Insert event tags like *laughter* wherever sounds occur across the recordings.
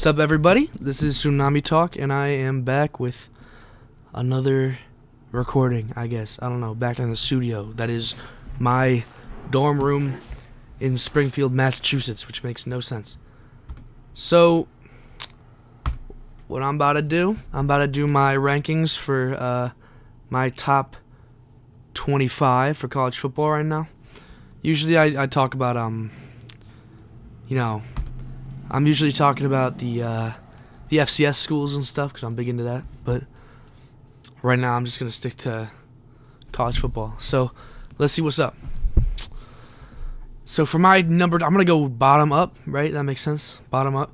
Sup, everybody? This is Tsunami Talk, and I am back with another recording. I guess I don't know. Back in the studio. That is my dorm room in Springfield, Massachusetts, which makes no sense. So, what I'm about to do? I'm about to do my rankings for uh, my top 25 for college football right now. Usually, I, I talk about um, you know, I'm usually talking about the uh, the FCS schools and stuff because I'm big into that. But right now, I'm just gonna stick to college football. So let's see what's up. So for my number, I'm gonna go bottom up. Right, that makes sense. Bottom up.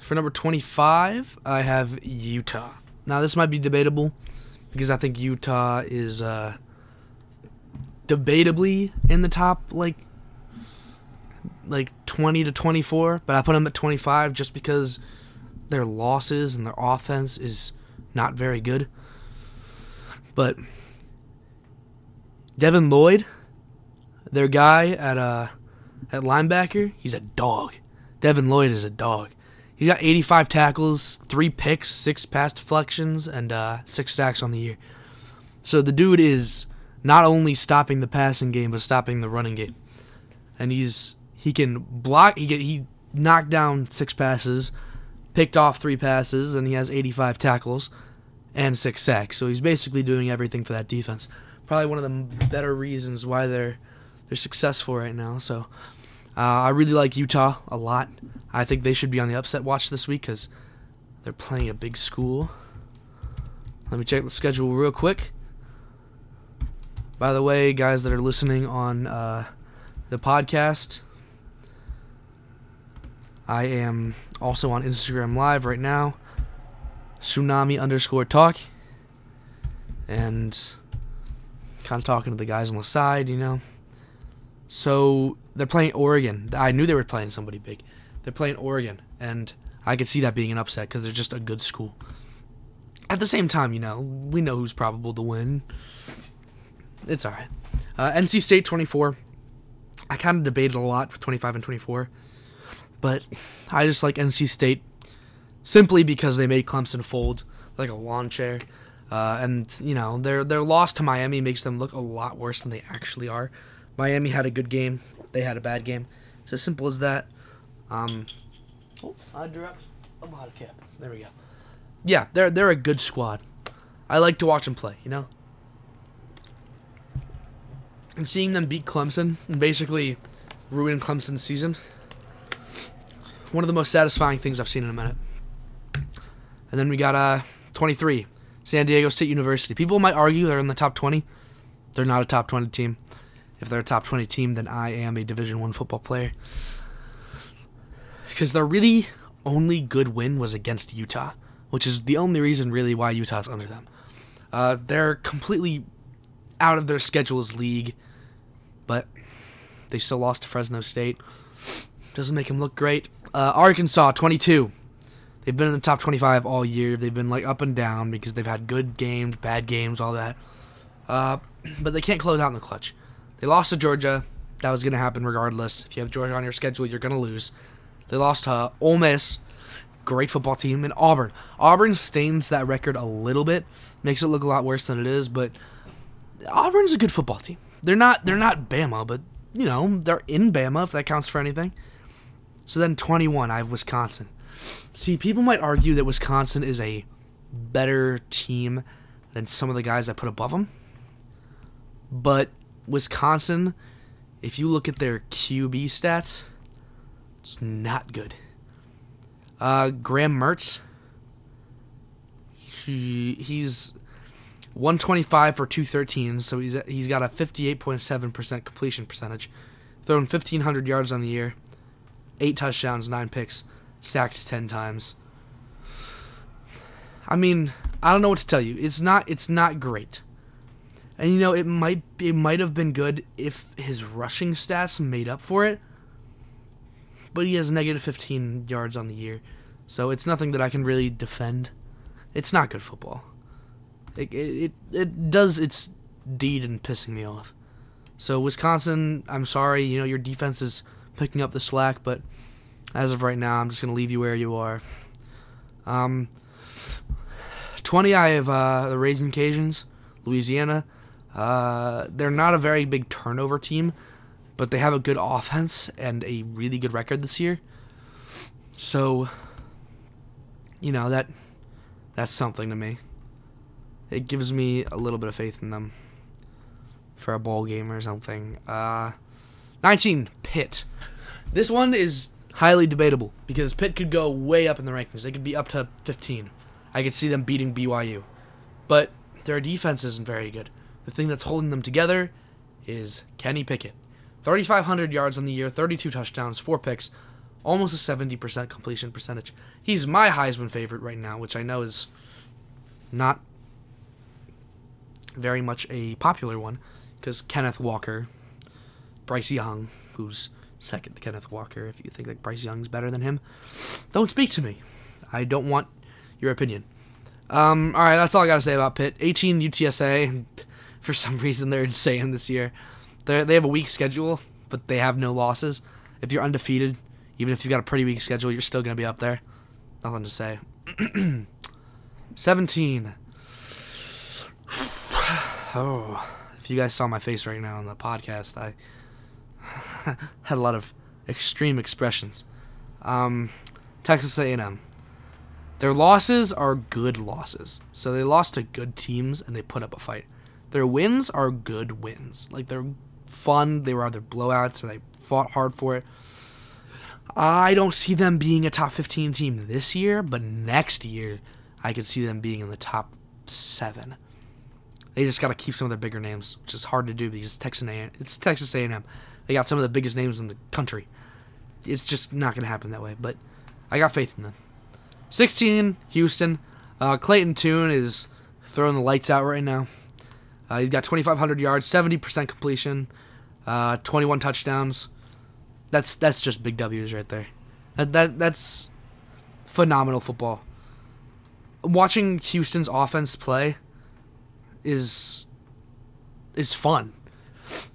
For number 25, I have Utah. Now this might be debatable because I think Utah is uh, debatably in the top like like 20 to 24, but I put them at 25 just because their losses and their offense is not very good. But Devin Lloyd, their guy at uh at linebacker, he's a dog. Devin Lloyd is a dog. He's got 85 tackles, three picks, six pass deflections, and uh, six sacks on the year. So the dude is not only stopping the passing game, but stopping the running game. And he's he can block. He get he knocked down six passes, picked off three passes, and he has 85 tackles and six sacks. So he's basically doing everything for that defense. Probably one of the better reasons why they're they're successful right now. So uh, I really like Utah a lot. I think they should be on the upset watch this week because they're playing a big school. Let me check the schedule real quick. By the way, guys that are listening on uh, the podcast, I am also on Instagram Live right now. Tsunami underscore talk. And kind of talking to the guys on the side, you know. So they're playing Oregon. I knew they were playing somebody big. They're playing Oregon. And I could see that being an upset because they're just a good school. At the same time, you know, we know who's probable to win. It's all right. Uh, NC State 24. I kind of debated a lot with 25 and 24 but I just like NC State simply because they made Clemson fold like a lawn chair. Uh, and you know their their loss to Miami makes them look a lot worse than they actually are. Miami had a good game, they had a bad game. It's as simple as that. Um, oh, I dropped a bottle cap. There we go. Yeah, they're they're a good squad. I like to watch them play. You know, and seeing them beat Clemson and basically ruin Clemson's season one of the most satisfying things I've seen in a minute. And then we got uh 23, San Diego State University. People might argue they're in the top 20. They're not a top 20 team. If they're a top 20 team, then I am a Division 1 football player. Because their really only good win was against Utah, which is the only reason really why Utah's under them. Uh, they're completely out of their schedule's league, but they still lost to Fresno State. Doesn't make them look great. Uh, Arkansas, 22. They've been in the top 25 all year. They've been like up and down because they've had good games, bad games, all that. Uh, but they can't close out in the clutch. They lost to Georgia. That was going to happen regardless. If you have Georgia on your schedule, you're going to lose. They lost to Ole Miss, great football team, and Auburn. Auburn stains that record a little bit, makes it look a lot worse than it is. But Auburn's a good football team. They're not they're not Bama, but you know they're in Bama if that counts for anything. So then 21, I have Wisconsin. See, people might argue that Wisconsin is a better team than some of the guys I put above them. But Wisconsin, if you look at their QB stats, it's not good. Uh, Graham Mertz, he, he's 125 for 213, so he's he's got a 58.7% completion percentage, thrown 1500 yards on the year, eight touchdowns, nine picks, sacked ten times. I mean, I don't know what to tell you. It's not it's not great. And you know, it might it might have been good if his rushing stats made up for it. But he has negative 15 yards on the year. So it's nothing that I can really defend. It's not good football. It it it does its deed in pissing me off. So Wisconsin, I'm sorry, you know, your defense is picking up the slack, but as of right now, I'm just gonna leave you where you are. Um, 20, I have uh, the Raging Cajuns, Louisiana. Uh, they're not a very big turnover team, but they have a good offense and a really good record this year. So, you know that that's something to me. It gives me a little bit of faith in them for a bowl game or something. Uh, 19 Pitt. This one is highly debatable because Pitt could go way up in the rankings. They could be up to 15. I could see them beating BYU. But their defense isn't very good. The thing that's holding them together is Kenny Pickett. 3,500 yards on the year, 32 touchdowns, 4 picks, almost a 70% completion percentage. He's my Heisman favorite right now, which I know is not very much a popular one because Kenneth Walker, Bryce Young, who's second to Kenneth Walker, if you think like Bryce Young's better than him, don't speak to me. I don't want your opinion. Um, all right, that's all I got to say about Pitt. 18 UTSA. For some *laughs* reason, they're insane this year. They they have a weak schedule, but they have no losses. If you're undefeated, even if you've got a pretty weak schedule, you're still gonna be up there. Nothing to say. *clears throat* 17. *sighs* Oh, if you guys saw my face right now on the podcast, I *laughs* had a lot of extreme expressions. Um, Texas A&M. Their losses are good losses. So they lost to good teams and they put up a fight. Their wins are good wins. Like they're fun. They were either blowouts or they fought hard for it. I don't see them being a top 15 team this year, but next year I could see them being in the top 7. They just got to keep some of their bigger names, which is hard to do because Texas A&M, it's Texas A&M. They got some of the biggest names in the country. It's just not going to happen that way, but I got faith in them. 16, Houston. Uh, Clayton Tune is throwing the lights out right now. Uh, he's got 2,500 yards, 70% completion, uh, 21 touchdowns. That's that's just big W's right there. That, that that's phenomenal football. Watching Houston's offense play is is fun.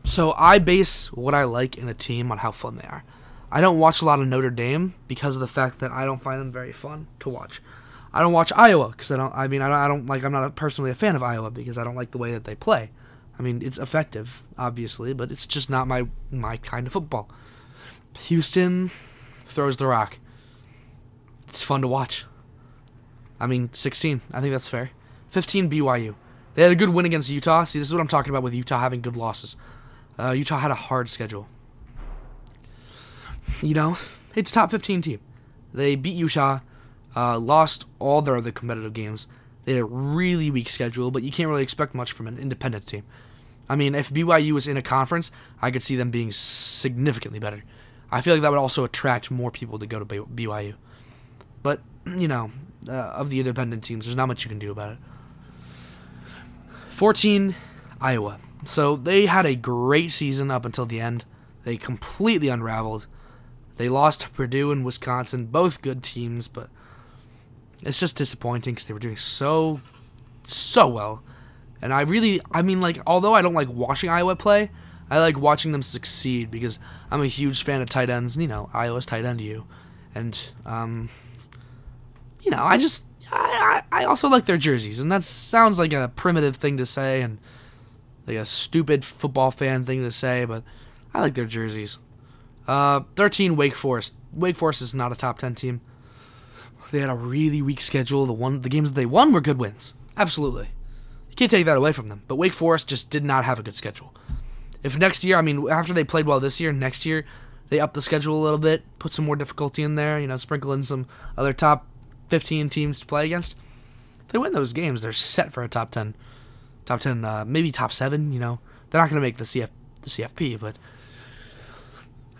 So I base what I like in a team on how fun they are. I don't watch a lot of Notre Dame because of the fact that I don't find them very fun to watch. I don't watch Iowa because I don't. I mean, I don't, I don't like. I'm not personally a fan of Iowa because I don't like the way that they play. I mean, it's effective, obviously, but it's just not my my kind of football. Houston throws the rock. It's fun to watch. I mean, 16. I think that's fair. 15 BYU. They had a good win against Utah. See, this is what I'm talking about with Utah having good losses. Uh, Utah had a hard schedule. You know, it's a top 15 team. They beat Utah, uh, lost all their other competitive games. They had a really weak schedule, but you can't really expect much from an independent team. I mean, if BYU was in a conference, I could see them being significantly better. I feel like that would also attract more people to go to BYU. But, you know, uh, of the independent teams, there's not much you can do about it. 14, Iowa. So they had a great season up until the end. They completely unraveled. They lost to Purdue and Wisconsin, both good teams, but it's just disappointing because they were doing so, so well. And I really, I mean, like, although I don't like watching Iowa play, I like watching them succeed because I'm a huge fan of tight ends. And, you know, Iowa's tight end you, and um, you know, I just, I, I also like their jerseys, and that sounds like a primitive thing to say and like a stupid football fan thing to say, but I like their jerseys. Uh, 13 Wake Forest. Wake Forest is not a top 10 team. They had a really weak schedule. The one the games that they won were good wins. Absolutely. You can't take that away from them. But Wake Forest just did not have a good schedule. If next year, I mean, after they played well this year, next year they up the schedule a little bit, put some more difficulty in there, you know, sprinkle in some other top 15 teams to play against. If they win those games, they're set for a top 10, top 10, uh, maybe top seven. You know, they're not going to make the CF the CFP, but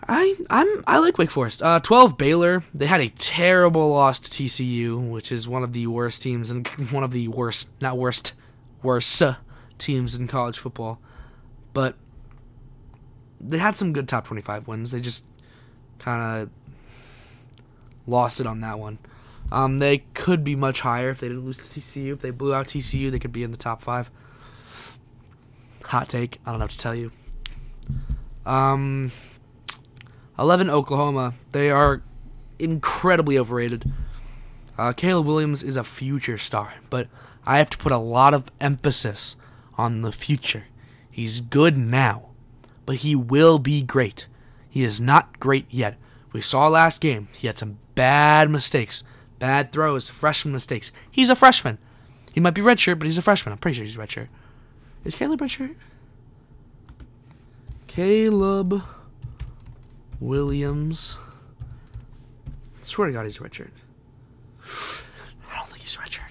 I I'm I like Wake Forest. Uh, 12 Baylor. They had a terrible loss to TCU, which is one of the worst teams and *laughs* one of the worst, not worst, worst teams in college football. But they had some good top 25 wins. They just kind of lost it on that one. Um, they could be much higher if they didn't lose to TCU. If they blew out TCU, they could be in the top five. Hot take. I don't know to tell you. Um, 11 Oklahoma. They are incredibly overrated. Uh, Caleb Williams is a future star, but I have to put a lot of emphasis on the future. He's good now, but he will be great. He is not great yet. We saw last game, he had some bad mistakes, bad throws, freshman mistakes. He's a freshman. He might be redshirt, but he's a freshman. I'm pretty sure he's redshirt. Is Caleb redshirt? Caleb Williams. I swear to God, he's redshirt. I don't think he's redshirt.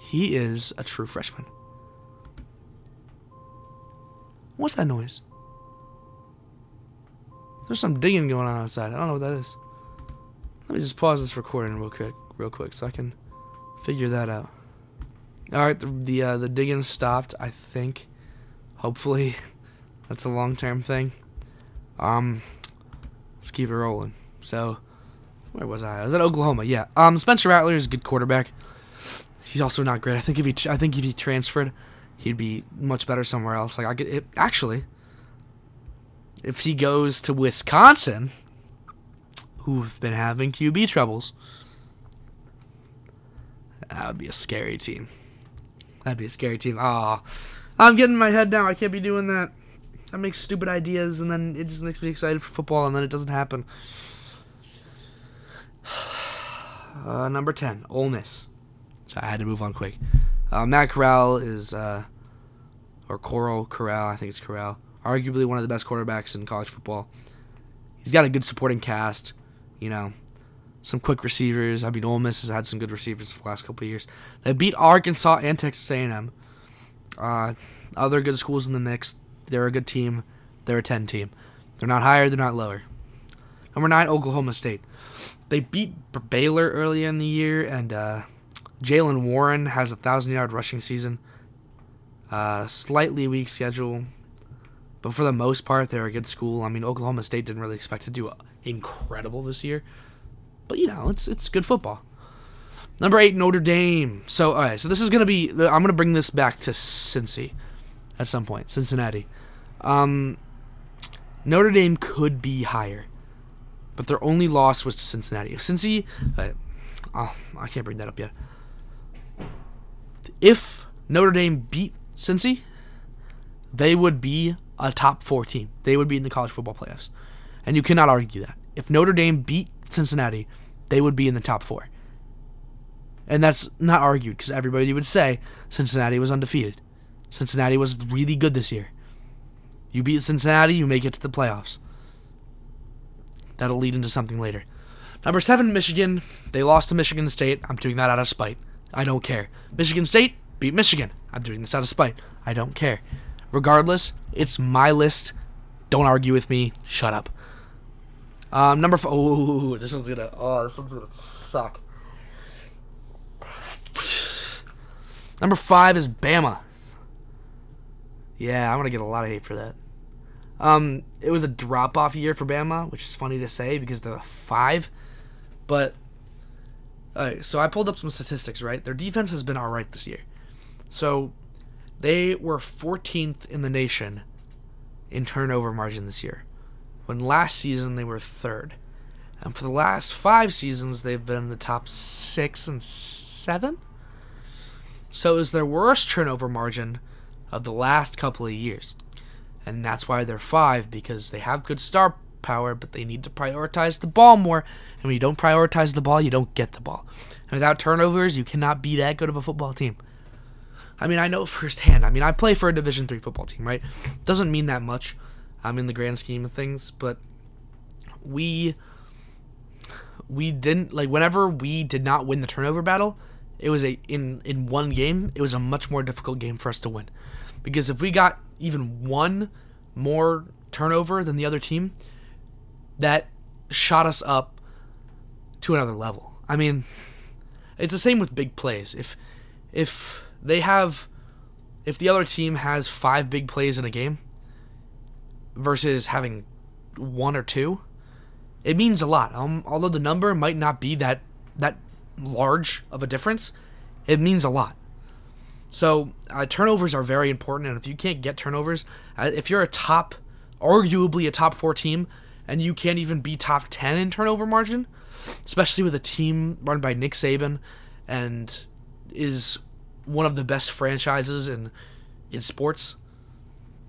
He is a true freshman. What's that noise? There's some digging going on outside. I don't know what that is. Let me just pause this recording real quick, real quick, so I can figure that out. All right, the the, uh, the digging stopped. I think. Hopefully, *laughs* that's a long term thing. Um, let's keep it rolling. So, where was I? I was at Oklahoma. Yeah. Um, Spencer Rattler is a good quarterback. He's also not great. I think if he, I think if he transferred, he'd be much better somewhere else. Like I could it, actually, if he goes to Wisconsin, who've been having QB troubles, that would be a scary team. That'd be a scary team. Ah, I'm getting my head now. I can't be doing that. I make stupid ideas and then it just makes me excited for football and then it doesn't happen. *sighs* Uh, number 10, Ole Miss. So I had to move on quick. Uh, Matt Corral is, uh, or Coral Corral, I think it's Corral, arguably one of the best quarterbacks in college football. He's got a good supporting cast, you know, some quick receivers. I mean, Ole Miss has had some good receivers for the last couple years. They beat Arkansas and Texas A&M. Uh, other good schools in the mix. They're a good team. They're a 10 team. They're not higher, they're not lower. Number 9, Oklahoma State. They beat Baylor earlier in the year, and uh, Jaylen Warren has a 1,000 yard rushing season. Uh, slightly weak schedule, but for the most part, they're a good school. I mean, Oklahoma State didn't really expect to do incredible this year, but you know, it's it's good football. Number eight, Notre Dame. So, all right, so this is gonna be. I'm gonna bring this back to Cincy at some point, Cincinnati. Um, Notre Dame could be higher, but their only loss was to Cincinnati. If Cincy, uh, oh, I can't bring that up yet. If Notre Dame beat Cincy, they would be a top four team. They would be in the college football playoffs, and you cannot argue that. If Notre Dame beat Cincinnati, they would be in the top four. And that's not argued because everybody would say Cincinnati was undefeated. Cincinnati was really good this year. You beat Cincinnati, you make it to the playoffs. That'll lead into something later. Number seven, Michigan. They lost to Michigan State. I'm doing that out of spite. I don't care. Michigan State beat Michigan. I'm doing this out of spite. I don't care. Regardless, it's my list. Don't argue with me. Shut up. Um, number four. Oh, this one's gonna. Oh, this one's gonna suck. Number five is Bama. Yeah, I'm gonna get a lot of hate for that. Um, it was a drop off year for Bama, which is funny to say because they're five. But all right, so I pulled up some statistics. Right, their defense has been all right this year. So they were 14th in the nation in turnover margin this year, when last season they were third. And for the last five seasons, they've been in the top six and seven. So it was their worst turnover margin of the last couple of years. And that's why they're five, because they have good star power, but they need to prioritize the ball more. And when you don't prioritize the ball, you don't get the ball. And without turnovers, you cannot be that good of a football team. I mean, I know *laughs* firsthand. I mean, I play for a Division three football team, right? Doesn't mean that much, um, in the grand scheme of things, but we we didn't like whenever we did not win the turnover battle. It was a in in one game. It was a much more difficult game for us to win, because if we got even one more turnover than the other team, that shot us up to another level. I mean, it's the same with big plays. If if they have if the other team has 5 big plays in a game versus having one or two, it means a lot. Um, although the number might not be that that large of a difference, it means a lot. So uh, turnovers are very important, and if you can't get turnovers, uh, if you're a top, arguably a top four team, and you can't even be top ten in turnover margin, especially with a team run by Nick Saban, and is one of the best franchises in in sports,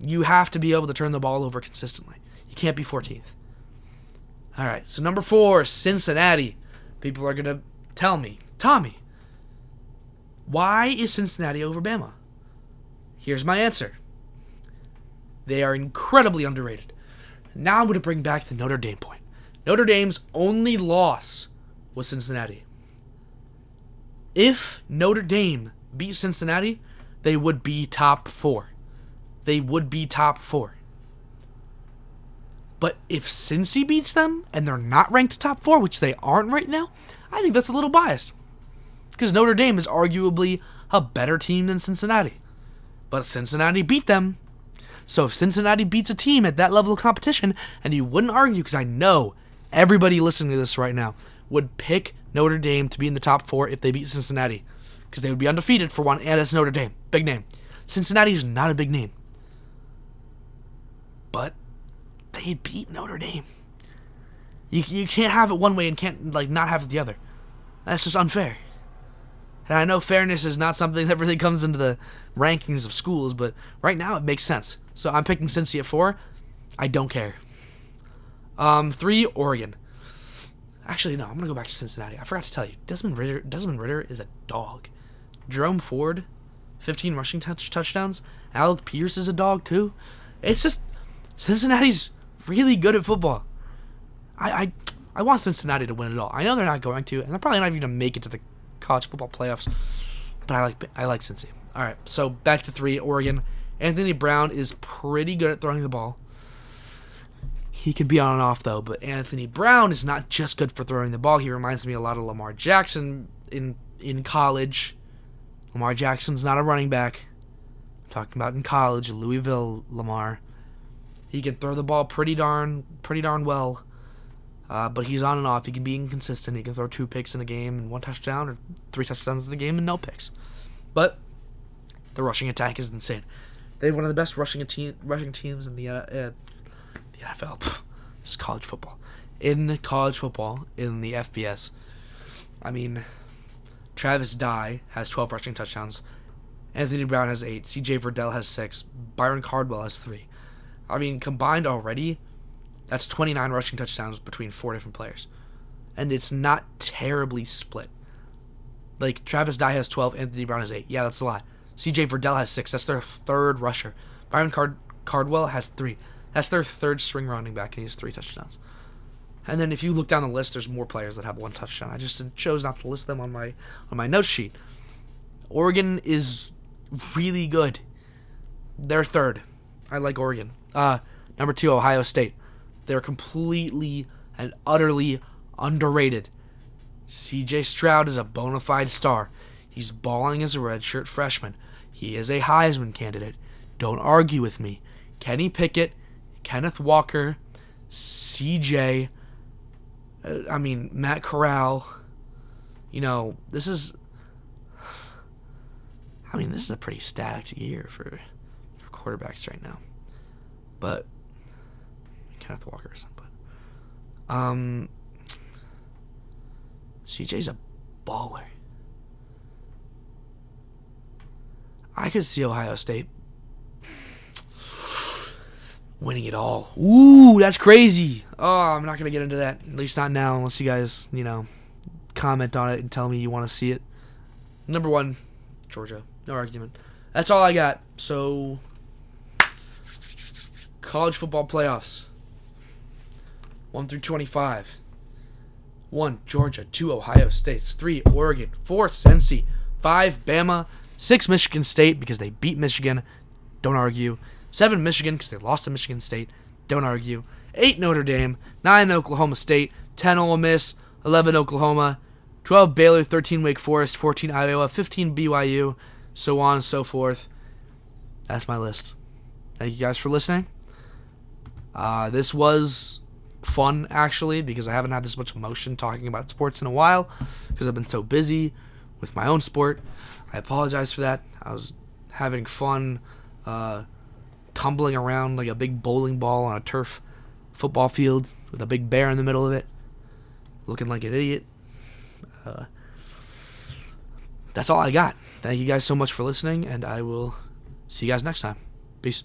you have to be able to turn the ball over consistently. You can't be 14th. All right, so number four, Cincinnati. People are gonna tell me, Tommy, why is Cincinnati over Bama? Here's my answer. They are incredibly underrated. Now I'm going to bring back the Notre Dame point. Notre Dame's only loss was Cincinnati. If Notre Dame beat Cincinnati, they would be top four. They would be top four. But if Cincy beats them and they're not ranked top four, which they aren't right now, I think that's a little biased. Because Notre Dame is arguably a better team than Cincinnati. But Cincinnati beat them. So if Cincinnati beats a team at that level of competition, and you wouldn't argue, because I know everybody listening to this right now would pick Notre Dame to be in the top four if they beat Cincinnati. Because they would be undefeated for one, and it's Notre Dame. Big name. Cincinnati is not a big name. But they beat Notre Dame. You, you can't have it one way and can't like not have it the other. That's just unfair. And I know fairness is not something *laughs* that really comes into the rankings of schools, but right now it makes sense. So I'm picking Cincy at four. I don't care. Um, three, Oregon. Actually, no, I'm gonna go back to Cincinnati. I forgot to tell you, Desmond Ridder. Desmond Ridder is a dog. Jerome Ford, 15 rushing touch touchdowns. Alec Pierce is a dog too. It's just Cincinnati's really good at football. I I, I want Cincinnati to win it all. I know they're not going to, and they're probably not even gonna make it to the college football playoffs. But I like I like Cincy. All right, so back to three, Oregon. Anthony Brown is pretty good at throwing the ball. He can be on and off though, but Anthony Brown is not just good for throwing the ball. He reminds me a lot of Lamar Jackson in in college. Lamar Jackson's not a running back. I'm talking about in college, Louisville Lamar. He can throw the ball pretty darn pretty darn well. Uh, but he's on and off. He can be inconsistent. He can throw two picks in a game and one touchdown, or three touchdowns in the game and no picks. But the rushing attack is insane. They have one of the best rushing team, rushing teams in the uh, uh, the NFL. *laughs* this is college football. In college football, in the FBS, I mean, Travis Dye has 12 rushing touchdowns. Anthony Brown has eight. C.J. Verdell has six. Byron Cardwell has three. I mean, combined already, that's 29 rushing touchdowns between four different players. And it's not terribly split. Like, Travis Dye has 12, Anthony Brown has 8. Yeah, that's a lot. CJ Verdell has 6. That's their third rusher. Byron Card- Cardwell has 3. That's their third string running back, and he has 3 touchdowns. And then if you look down the list, there's more players that have one touchdown. I just chose not to list them on my on my note sheet. Oregon is really good. They're third. I like Oregon. Uh, number two, Ohio State. They're completely and utterly underrated. CJ Stroud is a bona fide star. He's balling as a redshirt freshman. He is a Heisman candidate. Don't argue with me. Kenny Pickett, Kenneth Walker, CJ, I mean, Matt Corral. You know, this is. I mean, this is a pretty stacked year for, for quarterbacks right now. But Kenneth Walker or something. But um, CJ's a baller. I could see Ohio State winning it all. Ooh, that's crazy. Oh, I'm not gonna get into that. At least not now, unless you guys, you know, comment on it and tell me you want to see it. Number one, Georgia. No argument. That's all I got. So, college football playoffs. 1 through 25. 1 Georgia, 2 Ohio State, 3 Oregon, 4 Cincy, 5 Bama, 6 Michigan State because they beat Michigan, don't argue. 7 Michigan because they lost to Michigan State, don't argue. 8 Notre Dame, 9 Oklahoma State, 10 Ole Miss, 11 Oklahoma, 12 Baylor, 13 Wake Forest, 14 Iowa, 15 BYU, so on and so forth. That's my list. Thank you guys for listening. Uh, this was fun actually because I haven't had this much emotion talking about sports in a while because I've been so busy with my own sport. I apologize for that. I was having fun, uh, tumbling around like a big bowling ball on a turf football field with a big bear in the middle of it, looking like an idiot. Uh, that's all I got. Thank you guys so much for listening, and I will see you guys next time. Peace.